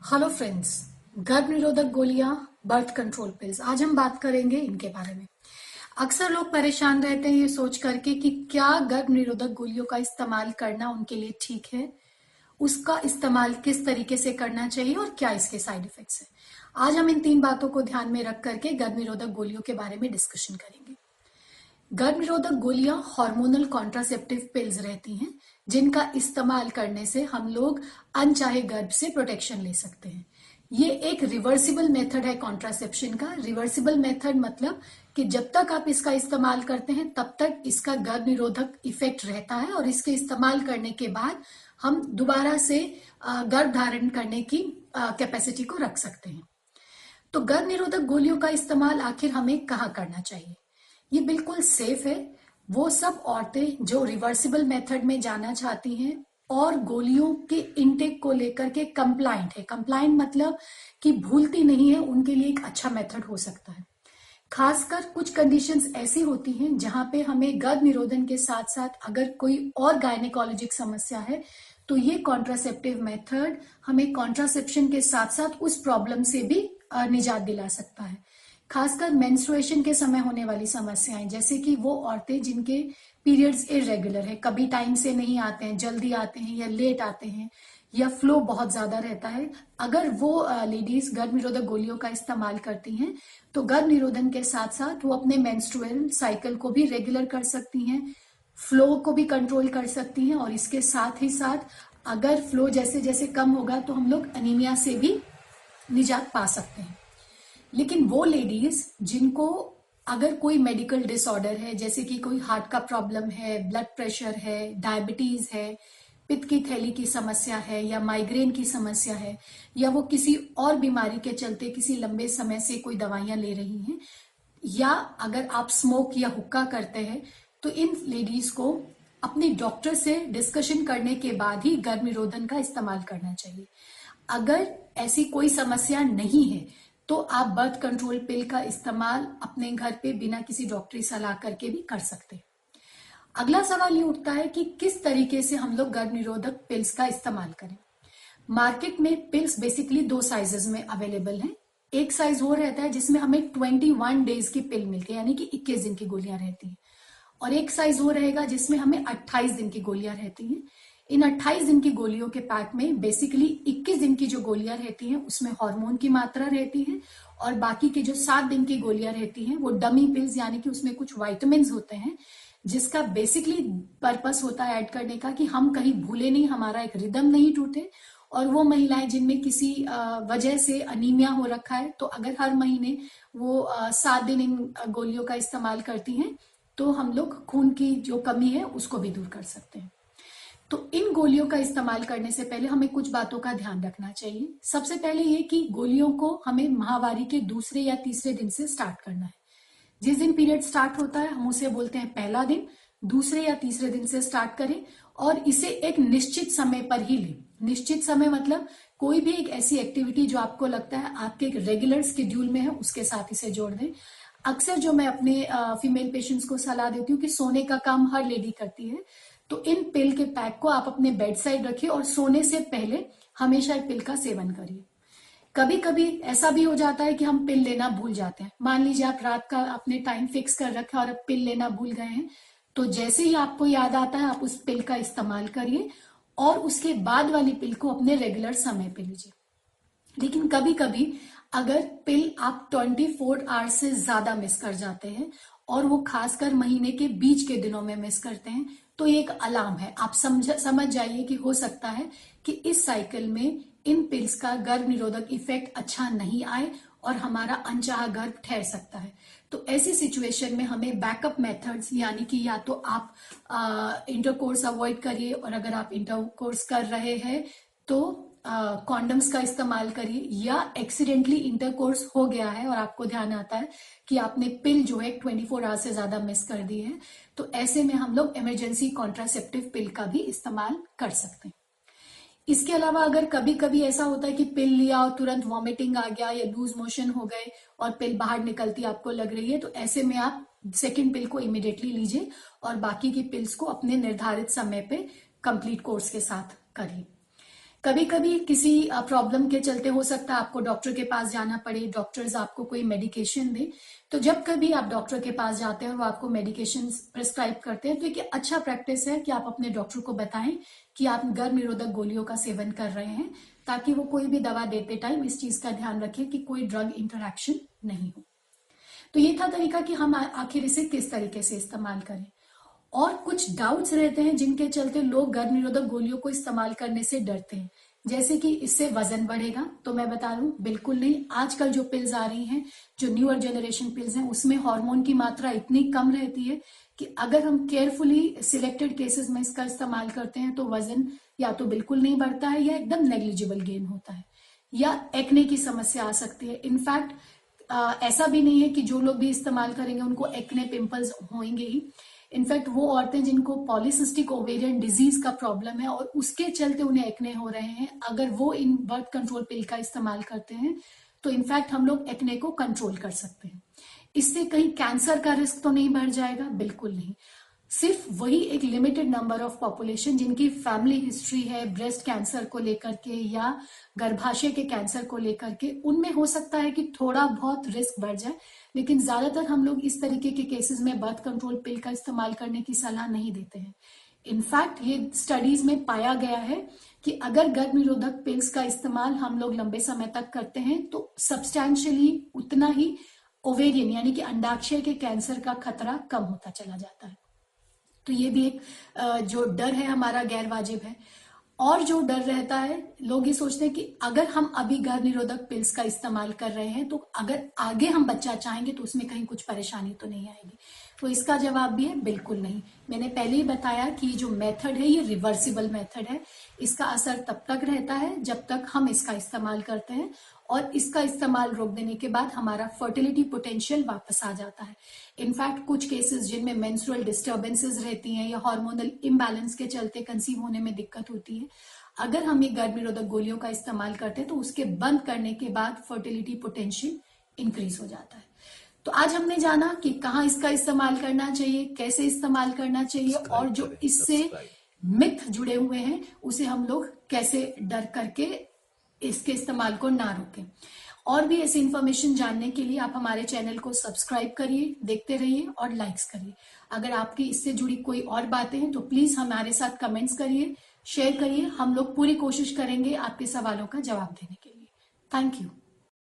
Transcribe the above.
Hello friends गर्भ निरोधक गोलियाँ बर्थ कंट्रोल पिल्स आज हम बात करेंगे इनके बारे में। अक्सर लोग परेशान रहते हैं ये सोच करके कि क्या गर्भ निरोधक गोलियों का इस्तेमाल करना उनके लिए ठीक है? उसका इस्तेमाल किस तरीके से करना चाहिए और क्या इसके साइड इफेक्ट्स है? आज हम इन तीन बातों को ध्यान में रख करके गर्भ निरोधक गोलियों के बारे में डिस्कशन करेंगे। गर्भ निरोधक गोलियाँ हार्मोनल कॉन्ट्रासेप्टिव पिल्स रहती हैं। जिनका इस्तेमाल करने से हम लोग अनचाहे गर्भ से प्रोटेक्शन ले सकते हैं। ये एक रिवर्सिबल मेथड है कॉन्ट्रासेप्शन का। रिवर्सिबल मेथड मतलब कि जब तक आप इसका इस्तेमाल करते हैं, तब तक इसका गर्भ निरोधक इफ़ेक्ट रहता है और इसके इस्तेमाल करने के बाद हम दोबारा से गर्भ धारण करने की कैपेसिटी को रख सकते हैं। तो गर्भ निरोधक गोलियों का इस्तेमाल आखिर हमें कहाँ करना चाहिए? ये बिल्कुल सेफ़ है। वो सब औरतें जो रिवर्सिबल मेथड में जाना चाहती हैं और गोलियों के इनटेक को लेकर के कंप्लाइंट है। कंप्लाइंट मतलब कि भूलती नहीं है, उनके लिए एक अच्छा मेथड हो सकता है। खासकर कुछ कंडीशंस ऐसी होती हैं जहाँ पे हमें गर्भ निरोधन के साथ साथ अगर कोई और गायनेकोलॉजिक समस्या है तो ये कॉन्ट्रासेप्टिव मेथड हमें कॉन्ट्रासेप्शन के साथ साथ उस प्रॉब्लम से भी निजात दिला सकता है। खासकर मेंस्ट्रुएशन के समय होने वाली समस्याएँ, जैसे कि वो औरतें जिनके पीरियड्स इरेगुलर है, कभी टाइम से नहीं आते हैं, जल्दी आते हैं या लेट आते हैं, या फ्लो बहुत ज़्यादा रहता है, अगर वो लेडीज़ गर्भ निरोधक गोलियों का इस्तेमाल करती हैं तो गर्भ निरोधन के साथ साथ वो अपने मेंस्ट्रुअल साइकिल को भी रेगुलर कर सकती हैं फ्लो को भी कंट्रोल कर सकती हैं और इसके साथ ही साथ अगर फ्लो जैसे जैसे कम होगा तो हम लोग अनीमिया से भी निजात पा सकते हैं। लेकिन वो लेडीज़ जिनको अगर कोई मेडिकल डिसऑर्डर है, जैसे कि कोई हार्ट का प्रॉब्लम है ब्लड प्रेशर है डायबिटीज़ है, पित्त की थैली की समस्या है या माइग्रेन की समस्या है, या वो किसी और बीमारी के चलते किसी लंबे समय से कोई दवाइयाँ ले रही हैं, या अगर आप स्मोक या हुक्का करते हैं तो इन लेडीज़ को अपने डॉक्टर से डिस्कशन करने के बाद ही गर्भ निरोधन का इस्तेमाल करना चाहिए। अगर ऐसी कोई समस्या नहीं है तो आप बर्थ कंट्रोल पिल का इस्तेमाल अपने घर पे बिना किसी डॉक्टरी सलाह करके भी कर सकते हैं। अगला सवाल ये उठता है कि किस तरीके से हम लोग गर्भ निरोधक पिल्स का इस्तेमाल करें? मार्केट में पिल्स बेसिकली दो साइजेस में अवेलेबल हैं। एक साइज़ वो रहता है जिसमें हमें 21 डेज़ की पिल मिलती है, यानी कि 21 दिन की गोलियाँ रहती हैं। और एक साइज़ वो रहेगा जिसमें हमें 28 दिन की गोलियाँ रहती हैं। इन 28 दिन की गोलियों के पैक में बेसिकली 21 दिन की जो गोलियाँ रहती हैं, उसमें हार्मोन की मात्रा रहती है और बाकी के जो सात दिन की गोलियाँ रहती हैं, वो डमी पिल्स यानी कि उसमें कुछ वाइटमिन होते हैं, जिसका बेसिकली पर्पस होता है ऐड करने का कि हम कहीं भूले नहीं, हमारा एक रिदम नहीं टूटे और वो महिलाएँ जिनमें किसी वजह से अनीमिया हो रखा है तो अगर हर महीने वो सात दिन इन गोलियों का इस्तेमाल करती हैं तो हम लोग खून की जो कमी है, उसको भी दूर कर सकते हैं। तो इन गोलियों का इस्तेमाल करने से पहले हमें कुछ बातों का ध्यान रखना चाहिए। सबसे पहले ये कि गोलियों को हमें महावारी के दूसरे या तीसरे दिन से स्टार्ट करना है। जिस दिन पीरियड स्टार्ट होता है, हम उसे बोलते हैं पहला दिन, दूसरे या तीसरे दिन से स्टार्ट करें और इसे एक निश्चित समय पर ही लें। निश्चित समय मतलब कोई भी एक ऐसी एक्टिविटी जो आपको लगता है आपके एक रेगुलर स्केड्यूल में है, उसके साथ इसे जोड़ दें। अक्सर जो मैं अपने फीमेल पेशेंट्स को सलाह देती हूँ कि सोने का काम हर लेडी करती है। तो इन पिल के पैक को आप अपने बेड साइड रखिए और सोने से पहले हमेशा एक पिल का सेवन करिए। कभी कभी ऐसा भी हो जाता है कि हम पिल लेना भूल जाते हैं। मान लीजिए आप रात का अपने टाइम फिक्स कर रखे और अब पिल लेना भूल गए हैं तो जैसे ही आपको याद आता है, आप उस पिल का इस्तेमाल करिए और उसके बाद वाली पिल को अपने रेगुलर समय पे लीजिए। लेकिन कभी कभी अगर पिल आप 24 फोर आवर्स से ज़्यादा मिस कर जाते हैं और वो खासकर महीने के बीच के दिनों में मिस करते हैं तो ये एक अलार्म है। आप समझ समझ जाइए कि हो सकता है कि इस साइकिल में इन पिल्स का गर्भ निरोधक इफ़ेक्ट अच्छा नहीं आए और हमारा अनचाहा गर्भ ठहर सकता है। तो ऐसी सिचुएशन में हमें बैकअप मेथड्स यानी कि या तो आप इंटरकोर्स अवॉइड करिए और अगर आप इंटरकोर्स कर रहे हैं तो कॉन्डम्स का इस्तेमाल करिए या एक्सीडेंटली इंटरकोर्स हो गया है और आपको ध्यान आता है कि आपने पिल जो है 24 फोर आवर्स से ज़्यादा मिस कर दी है तो ऐसे में हम लोग इमरजेंसी कॉन्ट्रासेप्टिव पिल का भी इस्तेमाल कर सकते हैं। इसके अलावा अगर कभी कभी ऐसा होता है कि पिल लिया और तुरंत वॉमिटिंग आ गया या लूज मोशन हो गए और पिल बाहर निकलती आपको लग रही है तो ऐसे में आप सेकेंड पिल को इमिडिएटली लीजिए और बाकी की पिल्स को अपने निर्धारित समय पे कंप्लीट कोर्स के साथ करिए। कभी कभी किसी प्रॉब्लम के चलते हो सकता है आपको डॉक्टर के पास जाना पड़े डॉक्टर्स आपको कोई मेडिकेशन दे। तो जब कभी आप डॉक्टर के पास जाते हैं वो आपको मेडिकेशन प्रिस्क्राइब करते हैं तो एक अच्छा प्रैक्टिस है कि आप अपने डॉक्टर को बताएँ कि आप गर्भ निरोधक गोलियों का सेवन कर रहे हैं, ताकि वो कोई भी दवा देते टाइम इस चीज़ का ध्यान रखें कि कोई ड्रग इंटरेक्शन नहीं हो। तो ये था तरीका कि हम आखिर इसे किस तरीके से इस्तेमाल करें। और कुछ डाउट्स रहते हैं जिनके चलते लोग गर्भ निरोधक गोलियों को इस्तेमाल करने से डरते हैं। जैसे कि इससे वज़न बढ़ेगा तो मैं बता दूँ, बिल्कुल नहीं। आजकल जो पिल्स आ रही हैं, जो न्यूअर जनरेशन पिल्स हैं, उसमें हार्मोन की मात्रा इतनी कम रहती है कि अगर हम केयरफुली सिलेक्टेड केसेस में इसका इस्तेमाल करते हैं तो वज़न या तो बिल्कुल नहीं बढ़ता है या एकदम नेग्लिजिबल गेन होता है। या एक्ने की समस्या आ सकती है। इनफैक्ट ऐसा भी नहीं है कि जो लोग भी इस्तेमाल करेंगे, उनको एक्ने पिंपल्स होंगे ही। इनफैक्ट वो औरतें जिनको पॉलिसिस्टिक ओवेरियन डिज़ीज़ का प्रॉब्लम है और उसके चलते उन्हें एक्ने हो रहे हैं, अगर वो इन बर्थ कंट्रोल पिल का इस्तेमाल करते हैं तो इनफैक्ट हम लोग एक्ने को कंट्रोल कर सकते हैं। इससे कहीं कैंसर का रिस्क तो नहीं बढ़ जाएगा? बिल्कुल नहीं। सिर्फ़ वही एक लिमिटेड नंबर ऑफ़ पॉपुलेशन जिनकी फैमिली हिस्ट्री है ब्रेस्ट कैंसर को लेकर के या गर्भाशय के कैंसर को लेकर के, उनमें हो सकता है कि थोड़ा बहुत रिस्क बढ़ जाए, लेकिन ज़्यादातर हम लोग इस तरीके के केसेस में बर्थ कंट्रोल पिल का इस्तेमाल करने की सलाह नहीं देते हैं। इनफैक्ट ये स्टडीज़ में पाया गया है कि अगर गर्भ निरोधक पिल्स का इस्तेमाल हम लोग लंबे समय तक करते हैं तो सब्सटैंशियली उतना ही ओवेरियन यानी कि अंडाक्षय के कैंसर का खतरा कम होता चला जाता है। तो ये भी एक जो डर है हमारा गैर वाजिब है। और जो डर रहता है, लोग ये सोचते हैं कि अगर हम अभी गर्भ निरोधक पिल्स का इस्तेमाल कर रहे हैं तो अगर आगे हम बच्चा चाहेंगे तो उसमें कहीं कुछ परेशानी तो नहीं आएगी। तो इसका जवाब भी है, बिल्कुल नहीं। मैंने पहले ही बताया कि जो मेथड है, ये रिवर्सिबल मेथड है। इसका असर तब तक रहता है जब तक हम इसका इस्तेमाल करते हैं और इसका इस्तेमाल रोक देने के बाद हमारा फर्टिलिटी पोटेंशियल वापस आ जाता है। इनफैक्ट कुछ केसेस जिनमें मेंस्ट्रुअल डिस्टर्बेंसेस रहती हैं या हार्मोनल इम्बैलेंस के चलते कंसीव होने में दिक्कत होती है, अगर हम ये गर्भ निरोधक गोलियों का इस्तेमाल करते हैं तो उसके बंद करने के बाद फर्टिलिटी पोटेंशियल इंक्रीज हो जाता है। तो आज हमने जाना कि कहाँ इसका इस्तेमाल करना चाहिए कैसे इस्तेमाल करना चाहिए और जो इससे मिथ जुड़े हुए हैं उसे हम लोग कैसे डर करके इसके इस्तेमाल को ना रोकें। और भी ऐसी इंफॉर्मेशन जानने के लिए आप हमारे चैनल को सब्सक्राइब करिए देखते रहिए और लाइक्स करिए। अगर आपकी इससे जुड़ी कोई और बातें हैं तो प्लीज़ हमारे साथ कमेंट्स करिए शेयर करिए। हम लोग पूरी कोशिश करेंगे आपके सवालों का जवाब देने के लिए। Thank you